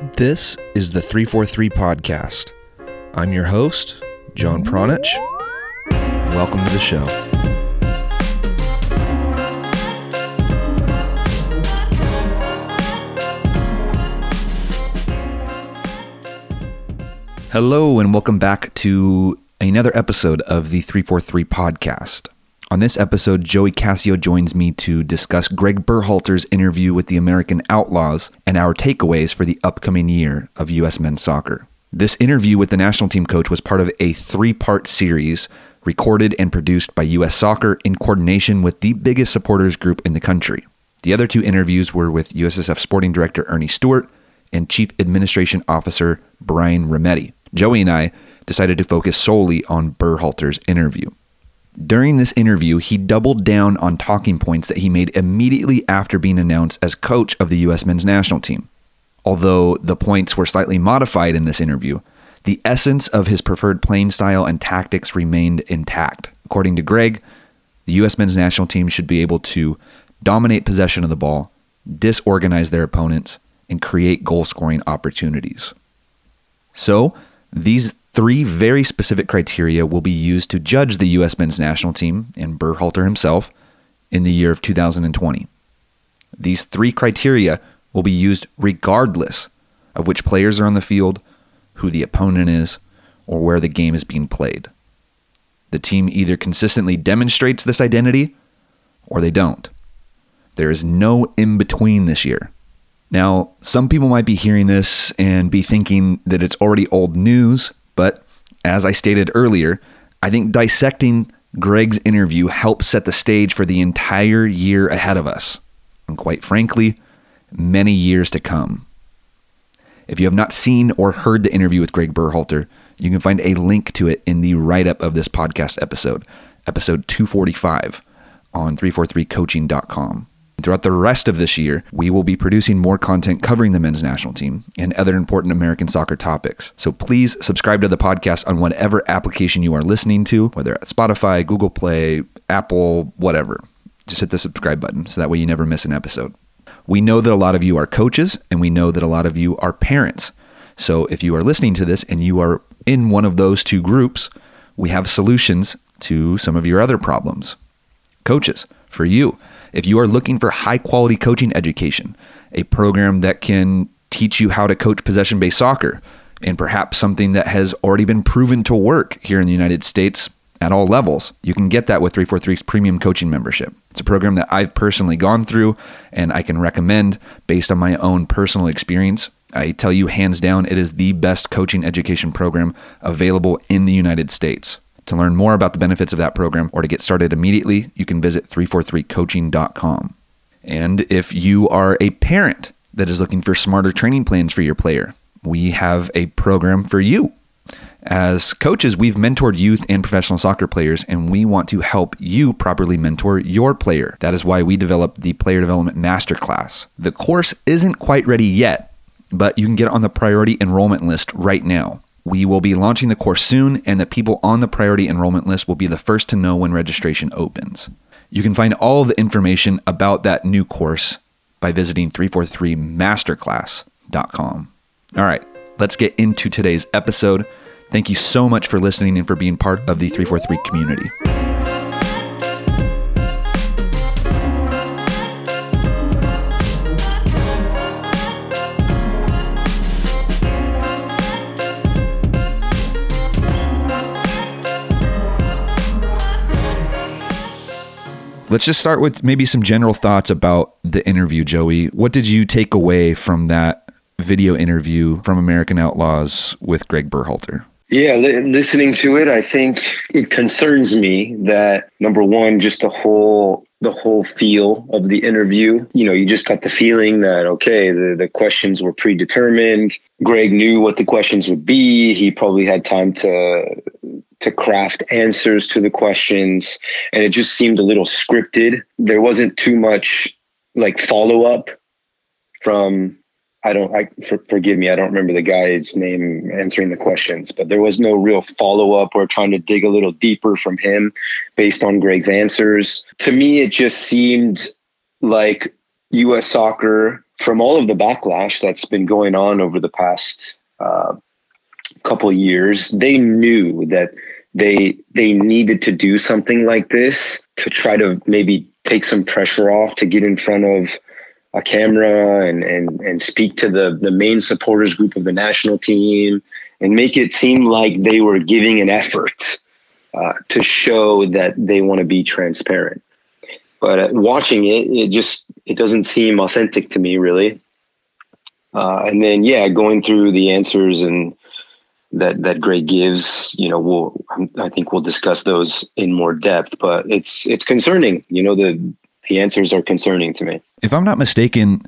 This is the 343 Podcast. I'm your host, John Pronich. Welcome to the show. Hello, and welcome back to another episode of the 343 Podcast. On this episode, Joey Cassio joins me to discuss Greg Berhalter's interview with the American Outlaws and our takeaways for the upcoming year of U.S. men's soccer. This interview with the national team coach was part of a three part series recorded and produced by U.S. Soccer in coordination with the biggest supporters group in the country. The other two interviews were with USSF Sporting Director Ernie Stewart and Chief Administration Officer Brian Remedi. Joey and I decided to focus solely on Berhalter's interview. During this interview, he doubled down on talking points that he made immediately after being announced as coach of the U.S. men's national team. Although the points were slightly modified in this interview, the essence of his preferred playing style and tactics remained intact. According to Greg, the U.S. men's national team should be able to dominate possession of the ball, disorganize their opponents, and create goal scoring opportunities. So, these Three very specific criteria will be used to judge the U.S. men's national team and Berhalter himself in the year of 2020. These three criteria will be used regardless of which players are on the field, who the opponent is, or where the game is being played. The team either consistently demonstrates this identity or they don't. There is no in between this year. Now, some people might be hearing this and be thinking that it's already old news but as I stated earlier, I think dissecting Greg's interview helps set the stage for the entire year ahead of us, and quite frankly, many years to come. If you have not seen or heard the interview with Greg Berhalter, you can find a link to it in the write up of this podcast episode, episode 245 on 343coaching.com. Throughout the rest of this year, we will be producing more content covering the men's national team and other important American soccer topics. So please subscribe to the podcast on whatever application you are listening to, whether at Spotify, Google Play, Apple, whatever. Just hit the subscribe button so that way you never miss an episode. We know that a lot of you are coaches and we know that a lot of you are parents. So if you are listening to this and you are in one of those two groups, we have solutions to some of your other problems. Coaches, for you, if you are looking for high quality coaching education, a program that can teach you how to coach possession based soccer, and perhaps something that has already been proven to work here in the United States at all levels, you can get that with 343's premium coaching membership. It's a program that I've personally gone through and I can recommend based on my own personal experience. I tell you, hands down, it is the best coaching education program available in the United States. To learn more about the benefits of that program or to get started immediately, you can visit 343coaching.com. And if you are a parent that is looking for smarter training plans for your player, we have a program for you. As coaches, we've mentored youth and professional soccer players, and we want to help you properly mentor your player. That is why we developed the Player Development Masterclass. The course isn't quite ready yet, but you can get on the priority enrollment list right now. We will be launching the course soon, and the people on the priority enrollment list will be the first to know when registration opens. You can find all the information about that new course by visiting 343masterclass.com. All right, let's get into today's episode. Thank you so much for listening and for being part of the 343 community. Let's just start with maybe some general thoughts about the interview, Joey. What did you take away from that video interview from American Outlaws with Greg Berhalter? Yeah, li- listening to it, I think it concerns me that number one, just the whole the whole feel of the interview. You know, you just got the feeling that okay, the, the questions were predetermined. Greg knew what the questions would be. He probably had time to to craft answers to the questions, and it just seemed a little scripted. There wasn't too much like follow up from I don't, I for, forgive me, I don't remember the guy's name answering the questions, but there was no real follow up or trying to dig a little deeper from him based on Greg's answers. To me, it just seemed like U.S. soccer from all of the backlash that's been going on over the past uh, couple years, they knew that they they needed to do something like this to try to maybe take some pressure off to get in front of a camera and and and speak to the the main supporters group of the national team and make it seem like they were giving an effort uh, to show that they want to be transparent. But uh, watching it, it just it doesn't seem authentic to me, really. Uh, and then yeah, going through the answers and that that Greg gives, you know, we'll I think we'll discuss those in more depth. But it's it's concerning. You know, the the answers are concerning to me. If I'm not mistaken,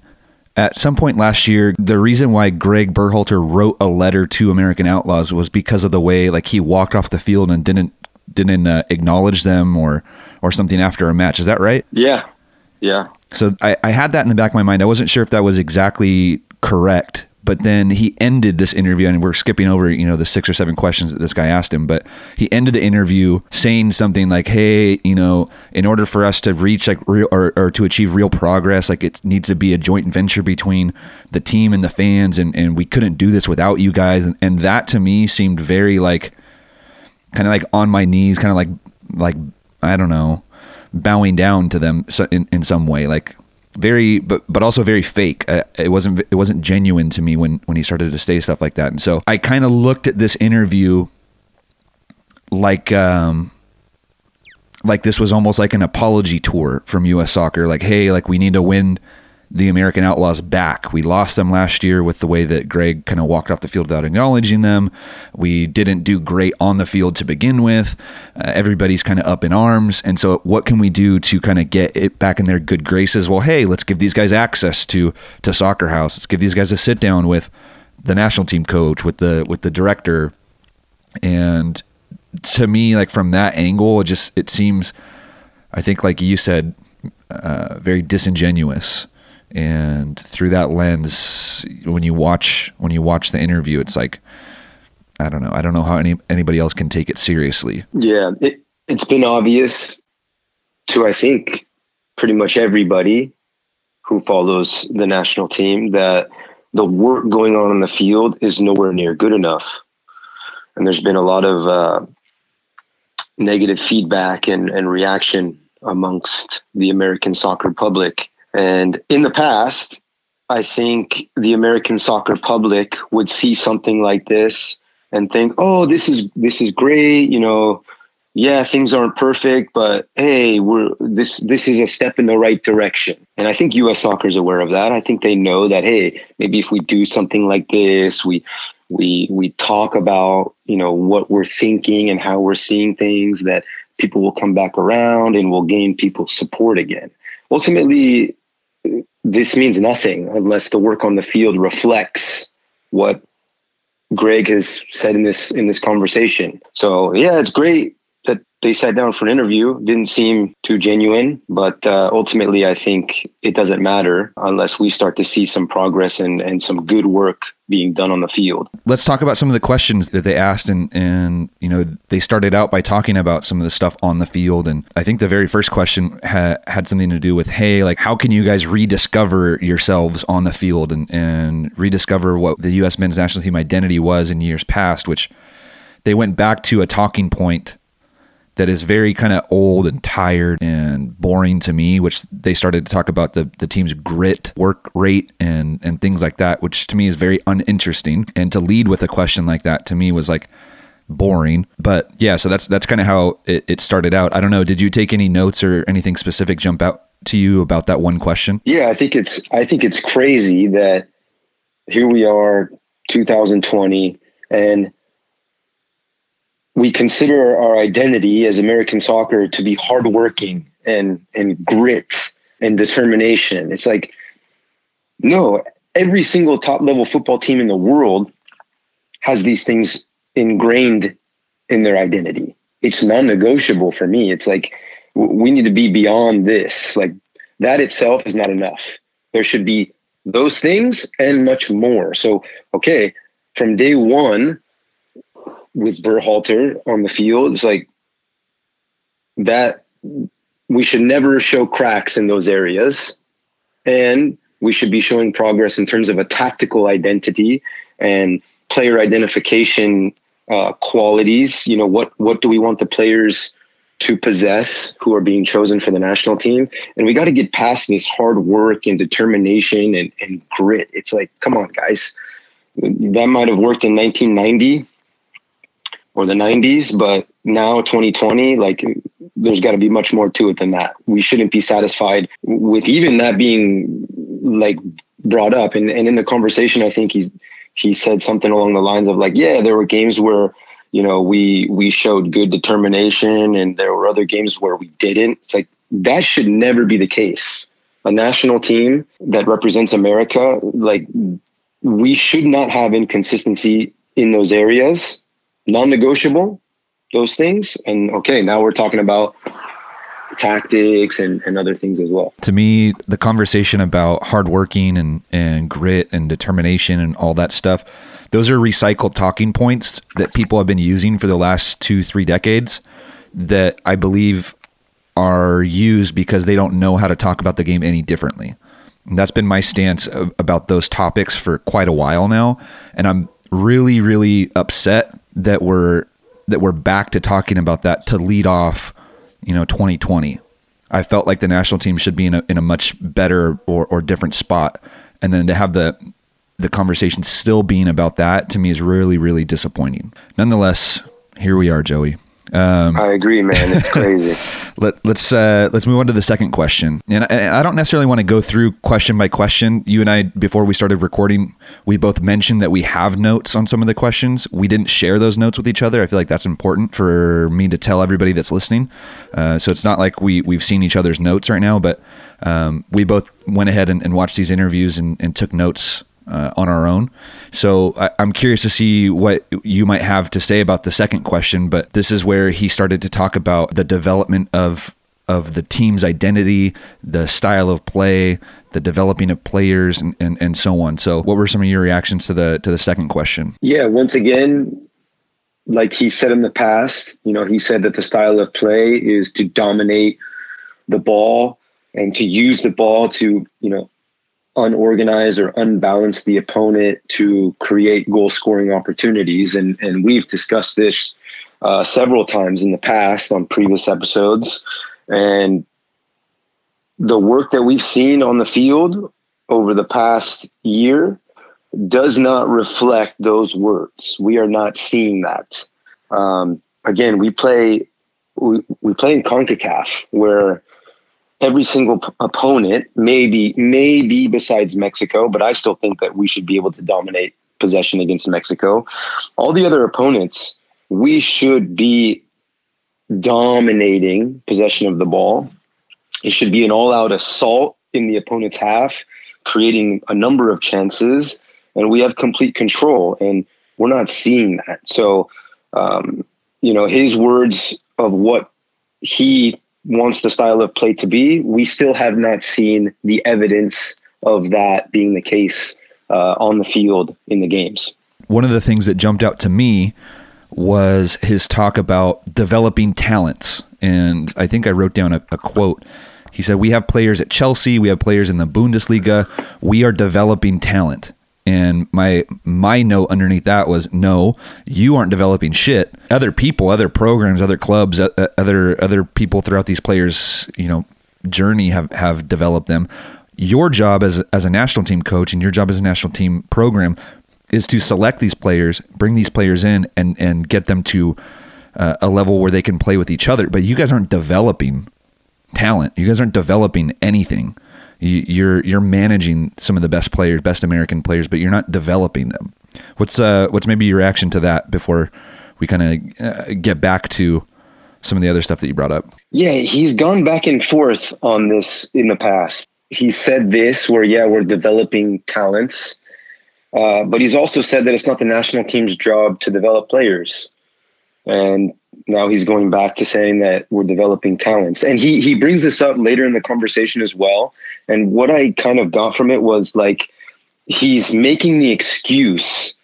at some point last year, the reason why Greg Berhalter wrote a letter to American Outlaws was because of the way like he walked off the field and didn't didn't uh, acknowledge them or or something after a match. Is that right? Yeah, yeah. So I, I had that in the back of my mind. I wasn't sure if that was exactly correct, but then he ended this interview, and we're skipping over, you know, the six or seven questions that this guy asked him. But he ended the interview saying something like, "Hey, you know, in order for us to reach like real or, or to achieve real progress, like it needs to be a joint venture between the team and the fans, and and we couldn't do this without you guys." And, and that to me seemed very like, kind of like on my knees, kind of like like I don't know, bowing down to them in in some way, like very but but also very fake. Uh, it wasn't it wasn't genuine to me when when he started to say stuff like that. And so i kind of looked at this interview like um like this was almost like an apology tour from us soccer. Like hey like we need to win the American Outlaws back. We lost them last year with the way that Greg kind of walked off the field without acknowledging them. We didn't do great on the field to begin with. Uh, everybody's kind of up in arms. And so, what can we do to kind of get it back in their good graces? Well, hey, let's give these guys access to to Soccer House. Let's give these guys a sit down with the national team coach, with the with the director, and to me, like from that angle, it just it seems, I think, like you said, uh, very disingenuous and through that lens when you watch when you watch the interview it's like i don't know. I don't know how any anybody else can take it seriously. Yeah it, it's been obvious to i think pretty much everybody who follows the national team that the work going on in the field is nowhere near good enough. And there's been a lot of uh, negative feedback and, and reaction amongst the american soccer public and in the past, I think the American soccer public would see something like this and think, "Oh, this is this is great." You know, yeah, things aren't perfect, but hey, we're this this is a step in the right direction. And I think U.S. soccer is aware of that. I think they know that hey, maybe if we do something like this, we we we talk about you know what we're thinking and how we're seeing things, that people will come back around and will gain people's support again. Ultimately, this means nothing unless the work on the field reflects what Greg has said in this in this conversation. So yeah, it's great they sat down for an interview. Didn't seem too genuine, but uh, ultimately, I think it doesn't matter unless we start to see some progress and, and some good work being done on the field. Let's talk about some of the questions that they asked, and and you know they started out by talking about some of the stuff on the field, and I think the very first question ha- had something to do with, hey, like how can you guys rediscover yourselves on the field and and rediscover what the U.S. men's national team identity was in years past, which they went back to a talking point that is very kind of old and tired and boring to me, which they started to talk about the, the team's grit, work rate, and, and things like that, which to me is very uninteresting. And to lead with a question like that to me was like boring. But yeah, so that's that's kind of how it, it started out. I don't know. Did you take any notes or anything specific jump out to you about that one question? Yeah, I think it's I think it's crazy that here we are, 2020, and we consider our identity as American soccer to be hardworking and and grit and determination. It's like no, every single top level football team in the world has these things ingrained in their identity. It's non-negotiable for me. It's like we need to be beyond this. Like that itself is not enough. There should be those things and much more. So, okay, from day one, with Berhalter on the field. It's like that we should never show cracks in those areas. And We should be showing progress in terms of a tactical identity and player identification uh, qualities. You know, what what do we want the players to possess who are being chosen for the national team? And we got to get past this hard work and determination and, and grit. It's like, come on, guys. That might have worked in 1990 or the 90s, but now 2020, like there's got to be much more to it than that. We shouldn't be satisfied with even that being like brought up. And, and in the conversation, I think he's he said something along the lines of like, yeah, there were games where you know we we showed good determination, and there were other games where we didn't. It's like that should never be the case. A national team that represents America, like we should not have inconsistency in those areas, non-negotiable, those things. And okay, now we're talking about tactics and, and other things as well. To me, the conversation about hardworking and, and grit and determination and all that stuff, those are recycled talking points that people have been using for the last two, three decades that I believe are used because they don't know how to talk about the game any differently. And that's been my stance about those topics for quite a while now. And I'm really, really upset that we're that we're back to talking about that to lead off you know 2020 i felt like the national team should be in a, in a much better or, or different spot. And then to have the the conversation still being about that to me is really really disappointing. Nonetheless here we are joey um, I agree, man. It's crazy. let, us let's, uh, let's move on to the second question, and I, and I, don't necessarily want to go through question by question. You and I, before we started recording, we both mentioned that we have notes on some of the questions. We didn't share those notes with each other. I feel like that's important for me to tell everybody that's listening. Uh, so it's not like we we've seen each other's notes right now, but um, we both went ahead and, and watched these interviews and, and took notes uh, on our own. So I, am curious to see what you might have to say about the second question. But this is where he started to talk about the development of of the team's identity, the style of play, the developing of players, and, and, and so on. So, what were some of your reactions to the to the second question? Yeah, once again, like he said in the past, you know, he said that the style of play is to dominate the ball and to use the ball to, you know, unorganize or unbalance the opponent to create goal scoring opportunities. And, and we've discussed this uh, several times in the past on previous episodes. And the work that we've seen on the field over the past year does not reflect those words. We are not seeing that. Um, again, we play we, we play in CONCACAF where every single p- opponent, maybe maybe besides Mexico, but I still think that we should be able to dominate possession against Mexico. All the other opponents, we should be dominating possession of the ball. It should be an all-out assault in the opponent's half, creating a number of chances, and we have complete control. And we're not seeing that. So, um, you know, his words of what he wants the style of play to be, we still have not seen the evidence of that being the case uh, on the field in the games. One of the things that jumped out to me was his talk about developing talents. And I think I wrote down a, a quote. He said, We have players at Chelsea, we have players in the Bundesliga, we are developing talent. And my my note underneath that was no, you aren't developing shit. Other people, other programs, other clubs, other other people throughout these players, you know, journey have have developed them. Your job as as a national team coach and your job as a national team program is to select these players, bring these players in, and and get them to uh, a level where they can play with each other. But you guys aren't developing talent. You guys aren't developing anything you're you're managing some of the best players, best American players, but you're not developing them. What's uh what's maybe your reaction to that before we kind of uh, get back to some of the other stuff that you brought up? Yeah, he's gone back and forth on this in the past. He said this where yeah, we're developing talents. Uh, but he's also said that it's not the national team's job to develop players. And now he's going back to saying that we're developing talents. And he he brings this up later in the conversation as well. And what I kind of got from it was like he's making the excuse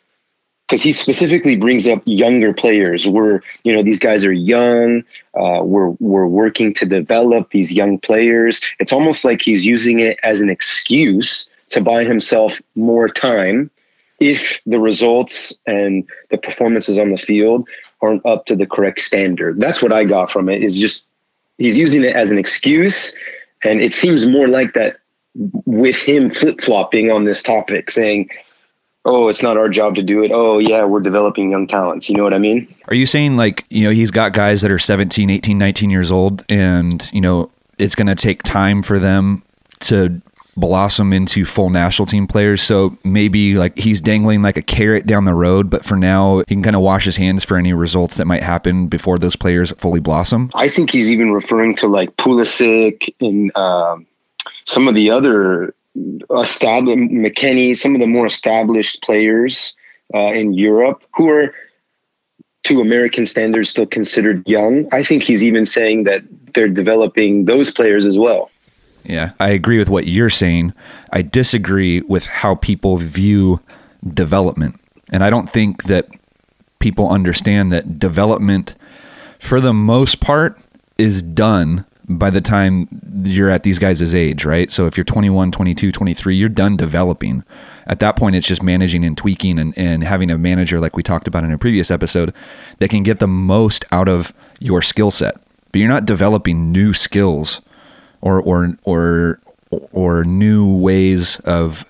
because he specifically brings up younger players. We're, you know, these guys are young. Uh, we're we're working to develop these young players. It's almost like he's using it as an excuse to buy himself more time if the results and the performances on the field aren't up to the correct standard. That's what I got from it is just he's using it as an excuse and it seems more like that with him flip-flopping on this topic saying oh, it's not our job to do it. Oh, yeah, we're developing young talents. You know what I mean? Are you saying like, you know, he's got guys that are 17, 18, 19 years old and, you know, it's going to take time for them to blossom into full national team players. So maybe like he's dangling like a carrot down the road, but for now he can kind of wash his hands for any results that might happen before those players fully blossom. I think he's even referring to like Pulisic and um, some of the other established McKennie, some of the more established players uh, in Europe who are to American standards still considered young. I think he's even saying that they're developing those players as well. Yeah, I agree with what you're saying. I disagree with how people view development. And I don't think that people understand that development, for the most part, is done by the time you're at these guys' age, right? So if you're 21, 22, 23, you're done developing. At that point, it's just managing and tweaking and, and having a manager, like we talked about in a previous episode, that can get the most out of your skill set. But you're not developing new skills or, or, or, or new ways of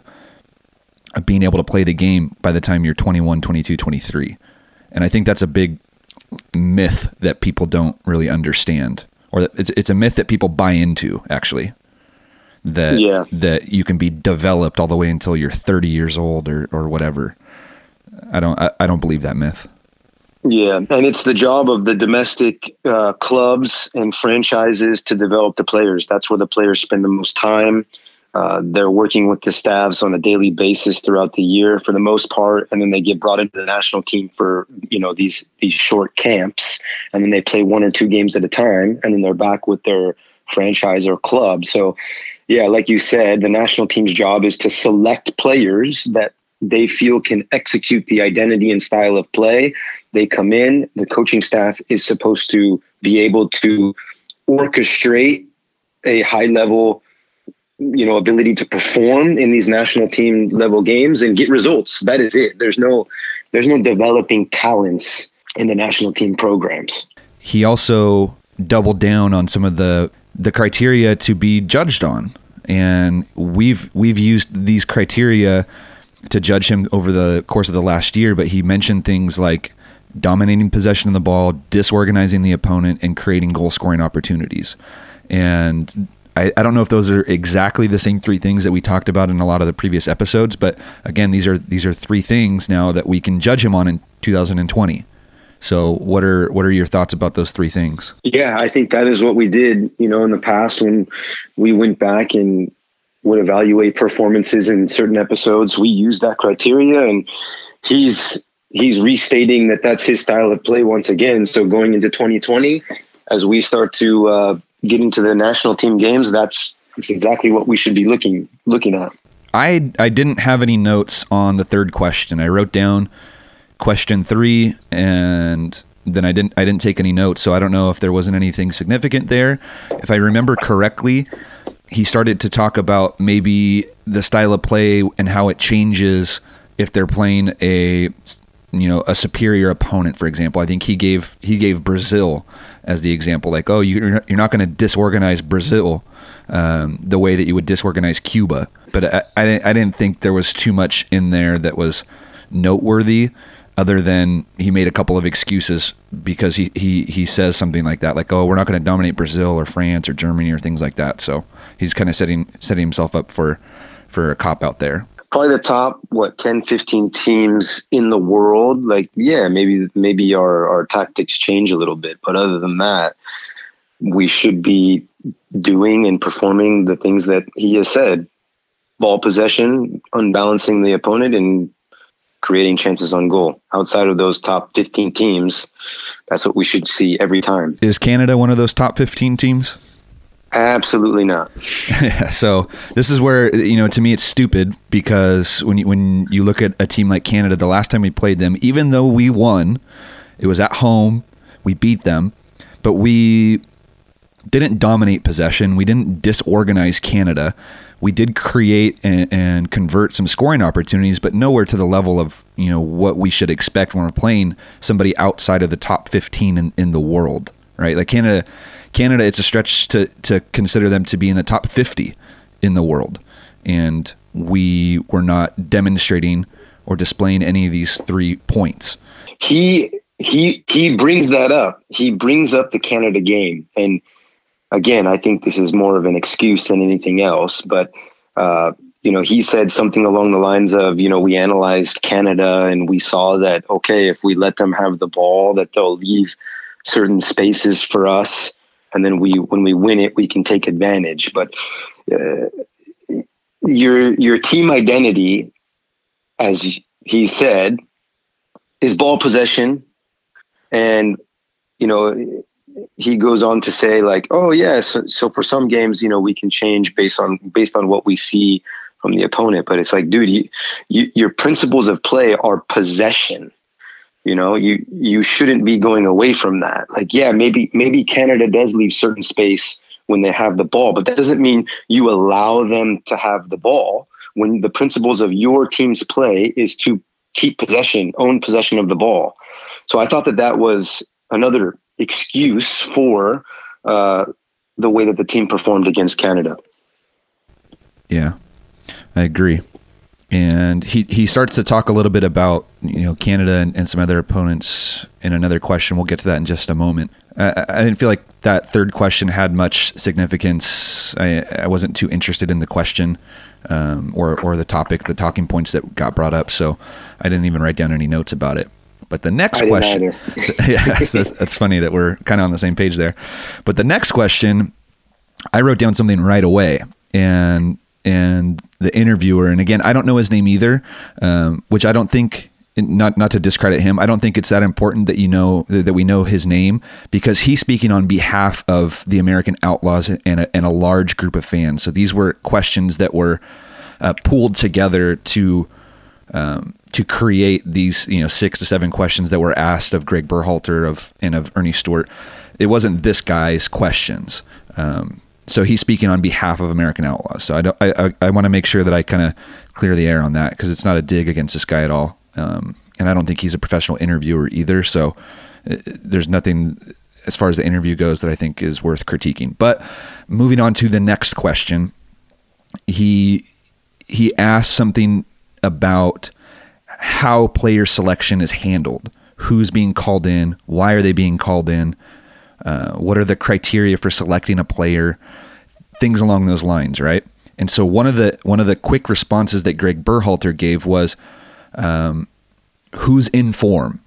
being able to play the game by the time you're 21, 22, 23. And I think that's a big myth that people don't really understand or it's it's a myth that people buy into actually that yeah. that you can be developed all the way until you're 30 years old or or whatever. I don't I, I don't believe that myth. Yeah, and it's the job of the domestic uh, clubs and franchises to develop the players. That's where the players spend the most time. Uh, they're working with the staffs on a daily basis throughout the year for the most part, and then they get brought into the national team for you know these these short camps, and then they play one or two games at a time, and then they're back with their franchise or club. So, yeah, like you said, the national team's job is to select players that they feel can execute the identity and style of play. They come in, the coaching staff is supposed to be able to orchestrate a high level you know ability to perform in these national team level games and get results. That is it. There's no there's no developing talents in the national team programs. He also doubled down on some of the the criteria to be judged on. And we've we've used these criteria to judge him over the course of the last year but he mentioned things like dominating possession of the ball disorganizing the opponent and creating goal scoring opportunities and I, I don't know if those are exactly the same three things that we talked about in a lot of the previous episodes, but again, these are these are three things now that we can judge him on in 2020. So, what are what are your thoughts about those three things? Yeah, I think that is what we did. You know, in the past when we went back and would evaluate performances in certain episodes, we used that criteria, and he's he's restating that that's his style of play once again. So, going into 2020, as we start to uh, getting to the national team games, that's that's exactly what we should be looking looking at. I I didn't have any notes on the third question. I wrote down question three, and then I didn't I didn't take any notes, so I don't know if there wasn't anything significant there. If I remember correctly, he started to talk about maybe the style of play and how it changes if they're playing a you know a superior opponent for example. I think he gave he gave brazil as the example like oh you're, you're not going to disorganize brazil um, the way that you would disorganize cuba. But I, I, I didn't think there was too much in there that was noteworthy other than he made a couple of excuses because he, he, he says something like that, like, oh, we're not going to dominate Brazil or France or Germany or things like that. So he's kind of setting setting himself up for for a cop out there probably the top what 10 15 teams in the world. Like yeah maybe maybe our our tactics change a little bit but other than that we should be doing and performing the things that he has said. Ball possession unbalancing the opponent and creating chances on goal. Outside of those top 15 teams that's what we should see every time. Is canada one of those top 15 teams Absolutely not. yeah, so this is where you know to me it's stupid because when you, when you look at a team like Canada, the last time we played them, even though we won, it was at home, we beat them, but we didn't dominate possession. We didn't disorganize Canada. We did create and, and, convert some scoring opportunities, but nowhere to the level of you know what we should expect when we're playing somebody outside of the top 15 in, in the world, right? Like Canada, Canada, it's a stretch to to consider them to be in the top 50 in the world, and we were not demonstrating or displaying any of these three points. He he he brings that up. He brings up the Canada game and again, I think this is more of an excuse than anything else. But uh, you know, he said something along the lines of, you know, we analyzed Canada and we saw that okay, if we let them have the ball, that they'll leave certain spaces for us, and then we, when we win it, we can take advantage. But uh, your your team identity, as he said, is ball possession, and you know he goes on to say like, oh yes, yeah, so, so, for some games, you know, we can change based on based on what we see from the opponent. But it's like, dude, you, you, your principles of play are possession. You know, you you shouldn't be going away from that. Like, yeah, maybe maybe Canada does leave certain space when they have the ball, but that doesn't mean you allow them to have the ball. When the principles of your team's play is to keep possession, own possession of the ball. So I thought that that was another excuse for uh, the way that the team performed against Canada. Yeah, I agree. And he, he starts to talk a little bit about you know Canada and, and some other opponents in another question. We'll get to that in just a moment. I, I didn't feel like that third question had much significance. I, I wasn't too interested in the question um, or or the topic, the talking points that got brought up. So I didn't even write down any notes about it. But the next question, yeah, that's, that's funny that we're kind of on the same page there. But the next question, I wrote down something right away, and and the interviewer, and again, I don't know his name either, um, which I don't think. Not not to discredit him, I don't think it's that important that you know that we know his name because he's speaking on behalf of the American Outlaws and a, and a large group of fans. So these were questions that were uh, pooled together to um, to create these you know six to seven questions that were asked of Greg Berhalter of and of Ernie Stewart. It wasn't this guy's questions. Um, so he's speaking on behalf of American Outlaws. So I don't, I, I, I want to make sure that I kind of clear the air on that because it's not a dig against this guy at all. Um, and I don't think he's a professional interviewer either. So uh, there's nothing as far as the interview goes that I think is worth critiquing. But moving on to the next question, he he asked something about how player selection is handled. Who's being called in? Why are they being called in? Uh, what are the criteria for selecting a player? Things along those lines, right? And so one of the one of the quick responses that Greg Berhalter gave was, um, "Who's in form?"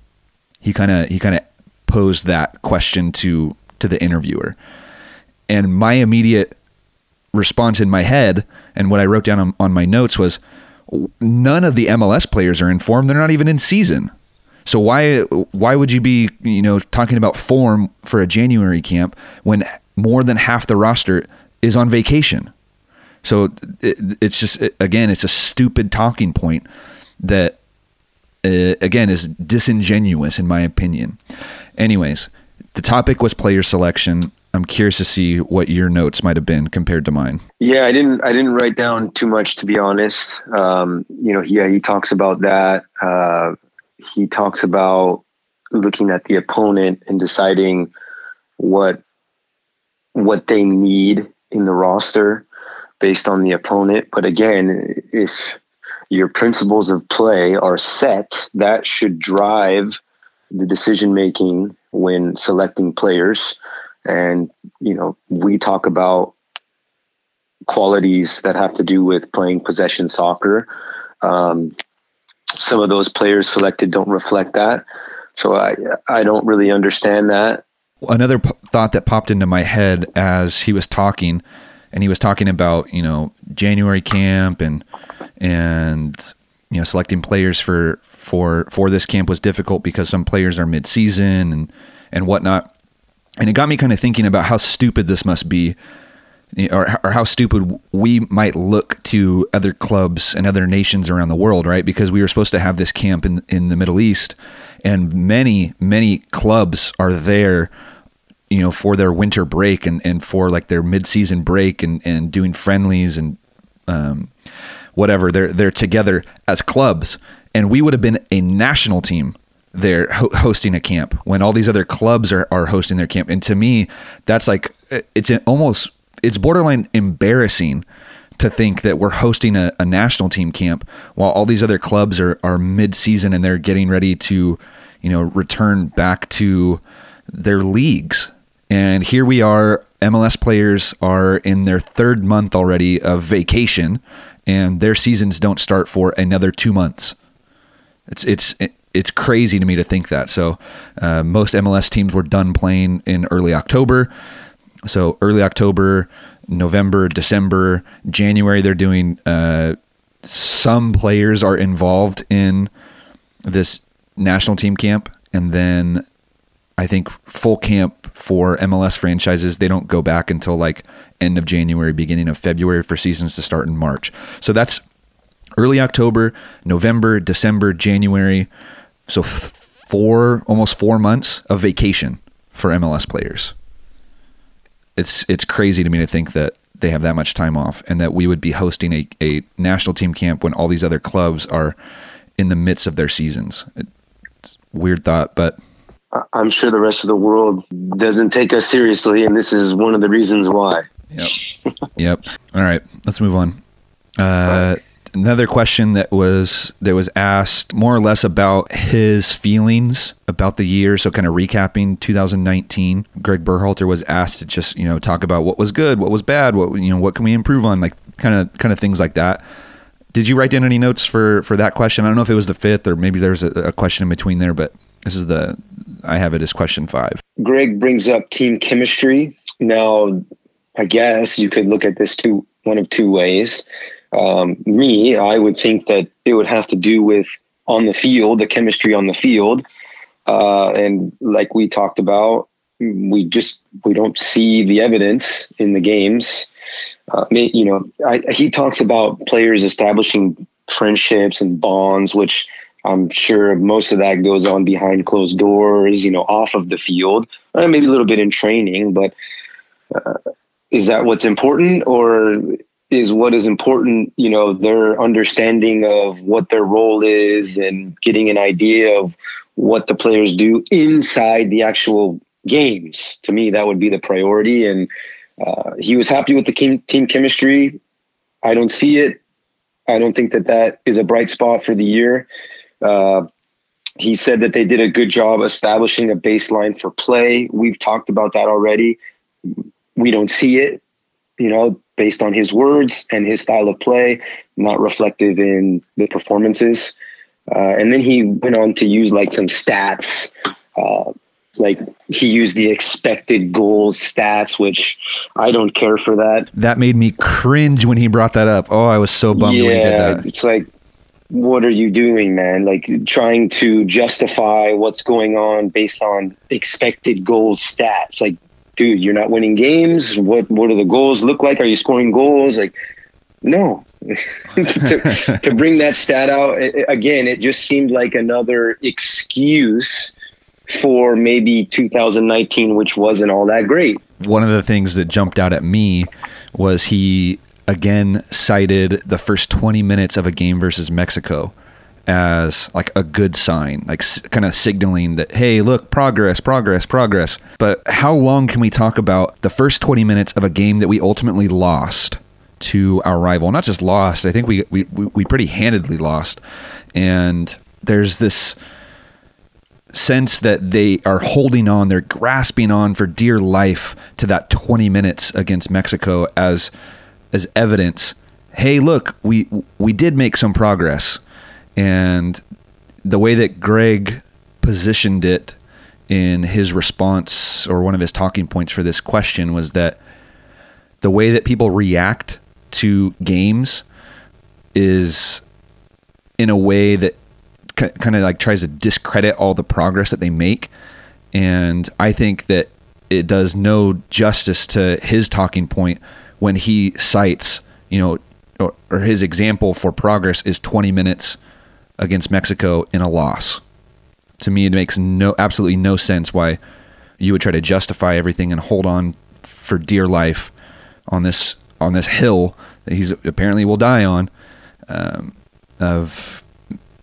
He kind of he kind of posed that question to to the interviewer, and my immediate response in my head and what I wrote down on, on my notes was, none of the MLS players are in form. They're not even in season. So why why would you be you know talking about form for a January camp when more than half the roster is on vacation? So it, it's just again it's a stupid talking point that uh, again is disingenuous in my opinion. Anyways, the topic was player selection. I'm curious to see what your notes might have been compared to mine. Yeah, I didn't. I didn't write down too much to be honest. Um, you know, yeah, he talks about that. Uh, he talks about looking at the opponent and deciding what what they need in the roster based on the opponent. But again, if your principles of play are set, that should drive the decision making when selecting players. And, you know, we talk about qualities that have to do with playing possession soccer. Um, some of those players selected don't reflect that. So I, I don't really understand that. Another p- thought that popped into my head as he was talking, and he was talking about, you know, January camp and, and, you know, selecting players for, for, for this camp was difficult because some players are mid season and, and whatnot. And it got me kind of thinking about how stupid this must be, or, or how stupid we might look to other clubs and other nations around the world, right? Because we were supposed to have this camp in, in the Middle East, and many, many clubs are there you know, for their winter break and, and for like their midseason break and, and doing friendlies and um, whatever. They're they're together as clubs, and we would have been a national team there ho- hosting a camp when all these other clubs are, are hosting their camp. And to me, that's like it's almost it's borderline embarrassing to think that we're hosting a, a national team camp while all these other clubs are, are mid-season and they're getting ready to you know return back to their leagues. And here we are mls players are in their third month already of vacation and their seasons don't start for another two months. It's it's it's crazy to me to think that. So uh, most mls teams were done playing in early october so early october November, December, January, they're doing. Uh, some players are involved in this national team camp, and then I think full camp for MLS franchises they don't go back until like end of January, beginning of February for seasons to start in March. So that's early October, November, December, January. So four almost four months of vacation for MLS players it's it's crazy to me to think that they have that much time off and that we would be hosting a, a national team camp when all these other clubs are in the midst of their seasons. It's weird thought, but I'm sure the rest of the world doesn't take us seriously, and this is one of the reasons why. Yep. yep. All right, let's move on. Uh, another question that was that was asked more or less about his feelings about the year. So kind of recapping 2019, Greg Berhalter was asked to just you know talk about what was good, what was bad, what you know what can we improve on, like kind of kind of things like that. Did you write down any notes for for that question? I don't know if it was the fifth or maybe there's a, a question in between there, but this is the I have it as question five. Greg brings up team chemistry. Now, I guess you could look at this two one of two ways um, me, I would think that it would have to do with on the field, the chemistry on the field. Uh, and like we talked about, we just we don't see the evidence in the games. Uh, you know, I, he talks about players establishing friendships and bonds, which I'm sure most of that goes on behind closed doors. You know, off of the field, uh, maybe a little bit in training, but. Uh, is that what's important, or is what is important, you know, their understanding of what their role is and getting an idea of what the players do inside the actual games. To me, that would be the priority. And uh, he was happy with the team, chemistry. I don't see it. I don't think that that is a bright spot for the year. Uh, he said that they did a good job establishing a baseline for play. We've talked about that already. We don't see it. You know, based on his words and his style of play, not reflective in the performances. Uh, and then he went on to use like some stats. Uh, like he used the expected goals stats, which I don't care for that. That made me cringe when he brought that up. Oh, I was so bummed yeah, when he did that. It's like, what are you doing, man? Like trying to justify what's going on based on expected goals stats. Like dude, you're not winning games. What what do the goals look like? Are you scoring goals? Like, no. to, to bring that stat out again, it just seemed like another excuse for maybe 2019, which wasn't all that great. One of the things that jumped out at me was he again cited the first 20 minutes of a game versus Mexico as like a good sign, like s- kind of signaling that, hey, look, progress, progress, progress. But how long can we talk about the first 20 minutes of a game that we ultimately lost to our rival? Not just lost, I think we, we, we pretty handedly lost. And there's this sense that they are holding on, they're grasping on for dear life to that 20 minutes against Mexico as as evidence. Hey, look, we we did make some progress and the way that Greg positioned it in his response or one of his talking points for this question was that the way that people react to games is in a way that kind of like tries to discredit all the progress that they make. And i think that it does no justice to his talking point when he cites you know or, or his example for progress is 20 minutes against Mexico in a loss. To me, it makes no absolutely no sense why you would try to justify everything and hold on for dear life on this on this hill that he's apparently will die on um, of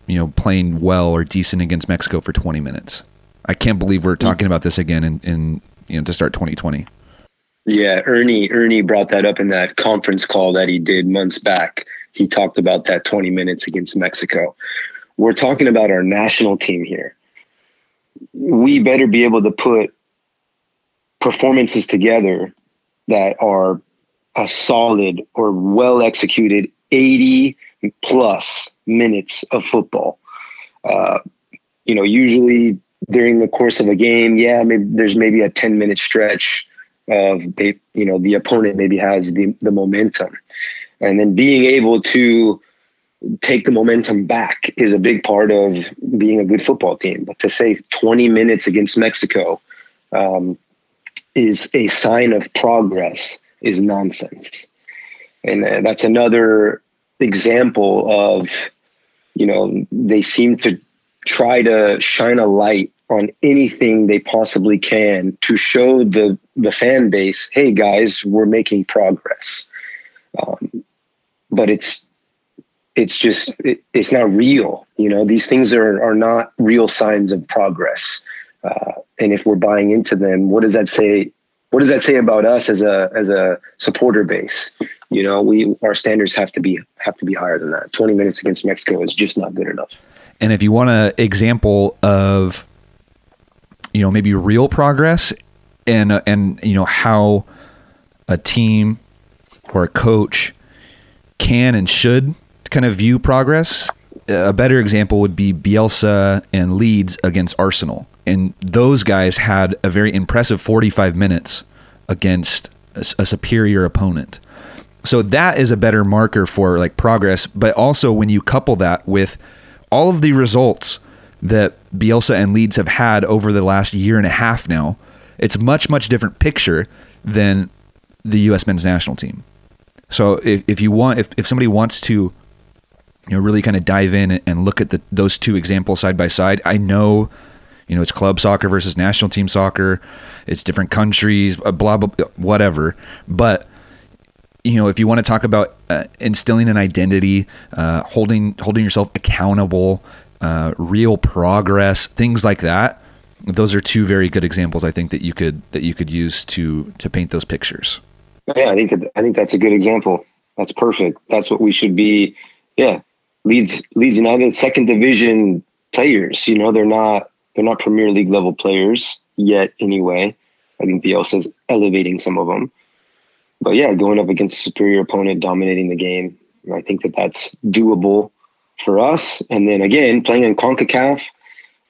you know playing well or decent against Mexico for 20 minutes. I can't believe we're talking about this again in, in you know to start 2020. Yeah, Ernie Ernie brought that up in that conference call that he did months back. He talked about that 20 minutes against Mexico. We're talking about our national team here. We better be able to put performances together that are a solid or well executed 80 plus minutes of football. Uh, you know, usually during the course of a game, yeah, maybe there's maybe a 10 minute stretch of you know, the opponent maybe has the, the momentum. And then being able to take the momentum back is a big part of being a good football team. But to say 20 minutes against Mexico um, is a sign of progress is nonsense. And uh, that's another example of, you know, they seem to try to shine a light on anything they possibly can to show the the fan base, hey guys, we're making progress. Um, but it's it's just it, it's not real. You know, these things are are not real signs of progress. Uh, and if we're buying into them, what does that say? What does that say about us as a as a supporter base? You know, we our standards have to be have to be higher than that. Twenty minutes against Mexico is just not good enough. And if you want an example of you know maybe real progress and and you know how a team or a coach can and should kind of view progress a better example would be Bielsa and Leeds against Arsenal. And those guys had a very impressive 45 minutes against a, superior opponent. So that is a better marker for like progress, but also when you couple that with all of the results that Bielsa and Leeds have had over the last year and a half now, it's much much different picture than the U.S. men's national team. So if, if you want, if, if somebody wants to, you know, really kind of dive in and look at the, those two examples side by side, I know, you know, it's club soccer versus national team soccer, it's different countries, blah blah, blah whatever. But you know, if you want to talk about uh, instilling an identity, uh, holding holding yourself accountable, uh, real progress, things like that. Those are two very good examples, I think, that you could that you could use to to paint those pictures. Yeah, I think that, I think that's a good example. That's perfect. That's what we should be. Yeah, Leeds Leeds United, second division players. You know, they're not they're not Premier League level players yet. Anyway, I think Bielsa's elevating some of them. But yeah, going up against a superior opponent, dominating the game. I think that that's doable for us. And then again, playing in CONCACAF,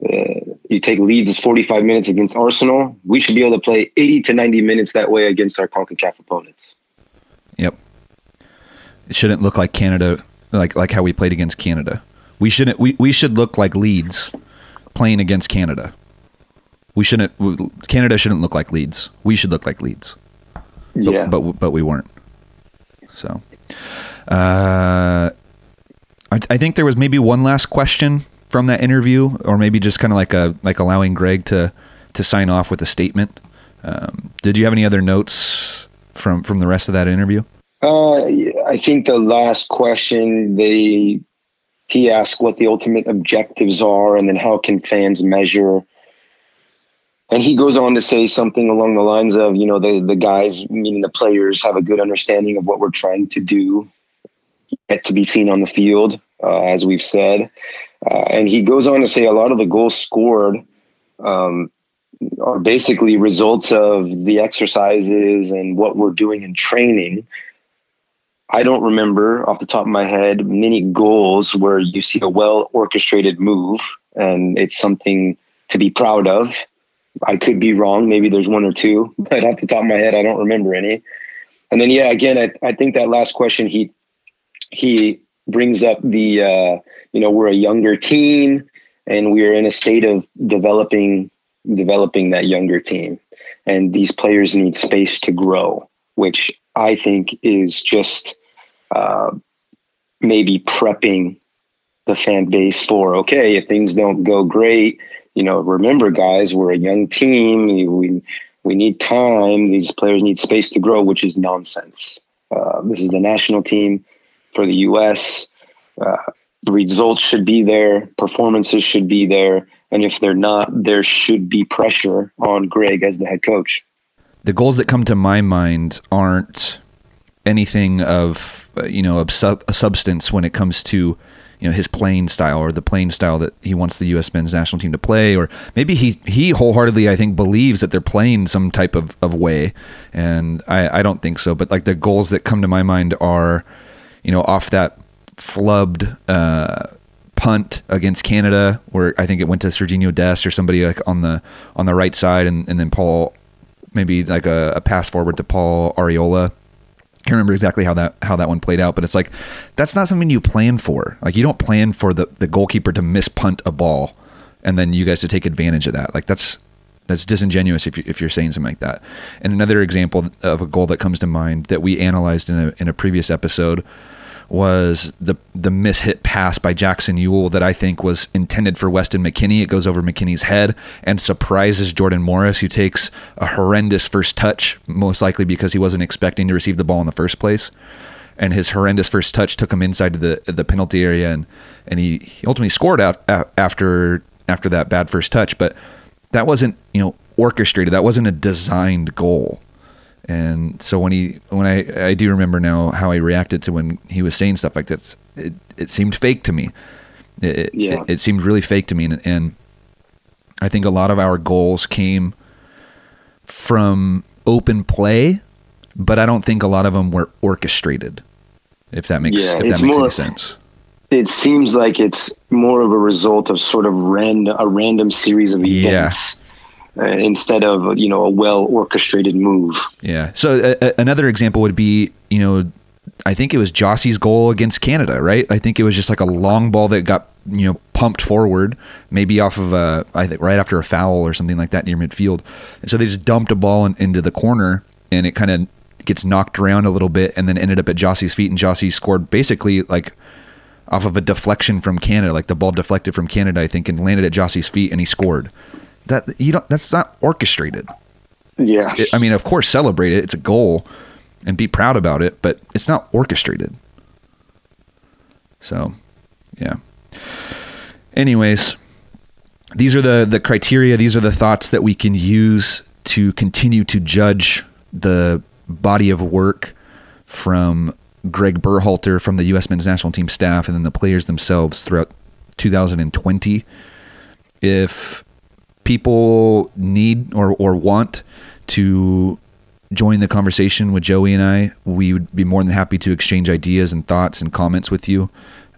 uh, you take Leeds as 45 minutes against Arsenal. We should be able to play 80 to 90 minutes that way against our CONCACAF opponents. Yep. It shouldn't look like Canada, like like how we played against Canada. We shouldn't. We, we should look like Leeds playing against Canada. We shouldn't. Canada shouldn't look like Leeds. We should look like Leeds. But, yeah. But but we weren't. So. Uh, I, I think there was maybe one last question from that interview, or maybe just kind of like a like allowing Greg to to sign off with a statement. Um, did you have any other notes from from the rest of that interview? Uh, I think the last question they he asked what the ultimate objectives are, and then how can fans measure. And he goes on to say something along the lines of, you know, the the guys, meaning the players, have a good understanding of what we're trying to do, yet to be seen on the field, uh, as we've said. Uh, and he goes on to say a lot of the goals scored um, are basically results of the exercises and what we're doing in training. I don't remember off the top of my head many goals where you see a well orchestrated move and it's something to be proud of. I could be wrong. Maybe there's one or two, but off the top of my head, I don't remember any. And then, yeah, again, I, I think that last question he he brings up the uh, you know we're a younger team and we're in a state of developing developing that younger team and these players need space to grow which i think is just uh, maybe prepping the fan base for okay, if things don't go great, you know, remember guys, we're a young team. We we need time. These players need space to grow, which is nonsense. Uh, this is the national team for the U.S. Uh, results should be there, performances should be there, and if they're not, there should be pressure on Greg as the head coach. The goals that come to my mind aren't anything of you know a, sub- substance when it comes to you know his playing style or the playing style that he wants the U.S. men's national team to play, or maybe he he wholeheartedly I think believes that they're playing some type of, of way, and I, I don't think so. But like the goals that come to my mind are, you know, off that flubbed uh, punt against Canada, where I think it went to Sergiño Dest or somebody like on the on the right side, and, and then Paul maybe like a, a pass forward to Paul Arriola can't remember exactly how that how that one played out, but it's like that's not something you plan for. Like you don't plan for the the goalkeeper to miss punt a ball and then you guys to take advantage of that. Like that's that's disingenuous if you, if you're saying something like that. And another example of a goal that comes to mind that we analyzed in a in a previous episode was the the mishit pass by Jackson Yueill that I think was intended for Weston McKennie. It goes over McKennie's head and surprises Jordan Morris, who takes a horrendous first touch, most likely because he wasn't expecting to receive the ball in the first place. And his horrendous first touch took him inside the the penalty area, and and he, he ultimately scored out after after that bad first touch. But that wasn't you know orchestrated. That wasn't a designed goal. And so when he when I I do remember now how he reacted to when he was saying stuff like that, it it seemed fake to me. It, yeah. it, it seemed really fake to me, and, and I think a lot of our goals came from open play, but I don't think a lot of them were orchestrated. If that makes yeah, if that makes more, any sense. It seems like it's more of a result of sort of random a random series of events. Uh, instead of you know a well orchestrated move. Yeah. So another example would be you know I think it was Jozy's goal against Canada, right? I think it was just like a long ball that got you know pumped forward, maybe off of a I think right after a foul or something like that near midfield. And so they just dumped a ball in, into the corner, and it kind of gets knocked around a little bit, and then ended up at Jozy's feet, and Jozy scored basically like off of a deflection from Canada, like the ball deflected from Canada, I think, and landed at Jozy's feet, and he scored that you don't that's not orchestrated. Yeah. It, i mean of course celebrate it. It's a goal and be proud about it but it's not orchestrated. So yeah. Anyways these are the the criteria. These are the thoughts that we can use to continue to judge the body of work from Greg Berhalter from the U.S. men's national team staff and then the players themselves throughout 2020. If people need or, or want to join the conversation with Joey and I, we would be more than happy to exchange ideas and thoughts and comments with you.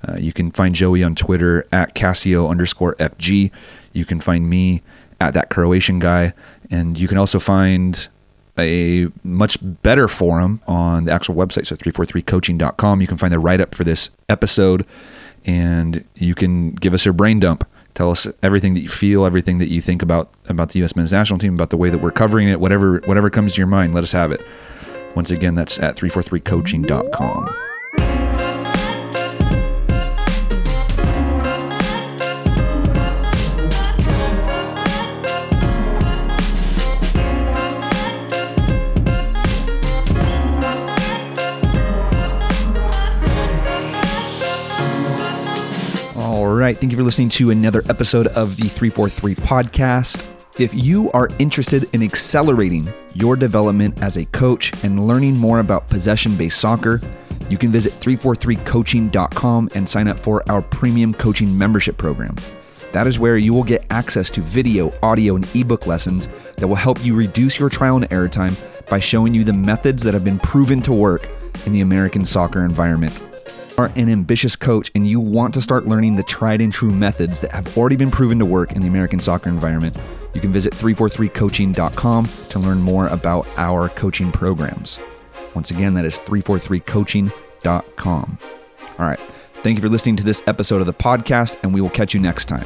Uh, you can find Joey on Twitter at Cassio underscore FG. You can find me at that Croatian guy. And you can also find a much better forum on the actual website, so 343coaching.com. You can find the write up for this episode and you can give us your brain dump. Tell us everything that you feel, everything that you think about about the U.S. men's national team, about the way that we're covering it, whatever whatever comes to your mind. Let us have it. Once again, that's at 343coaching.com. right. Thank you for listening to another episode of the 343 podcast. If you are interested in accelerating your development as a coach and learning more about possession based soccer, you can visit 343coaching.com and sign up for our premium coaching membership program. That is where you will get access to video, audio, and ebook lessons that will help you reduce your trial and error time by showing you the methods that have been proven to work in the American soccer environment are an ambitious coach and you want to start learning the tried and true methods that have already been proven to work in the American soccer environment, you can visit 343coaching.com to learn more about our coaching programs. Once again, that is 343coaching.com. All right. Thank you for listening to this episode of the podcast, and we will catch you next time.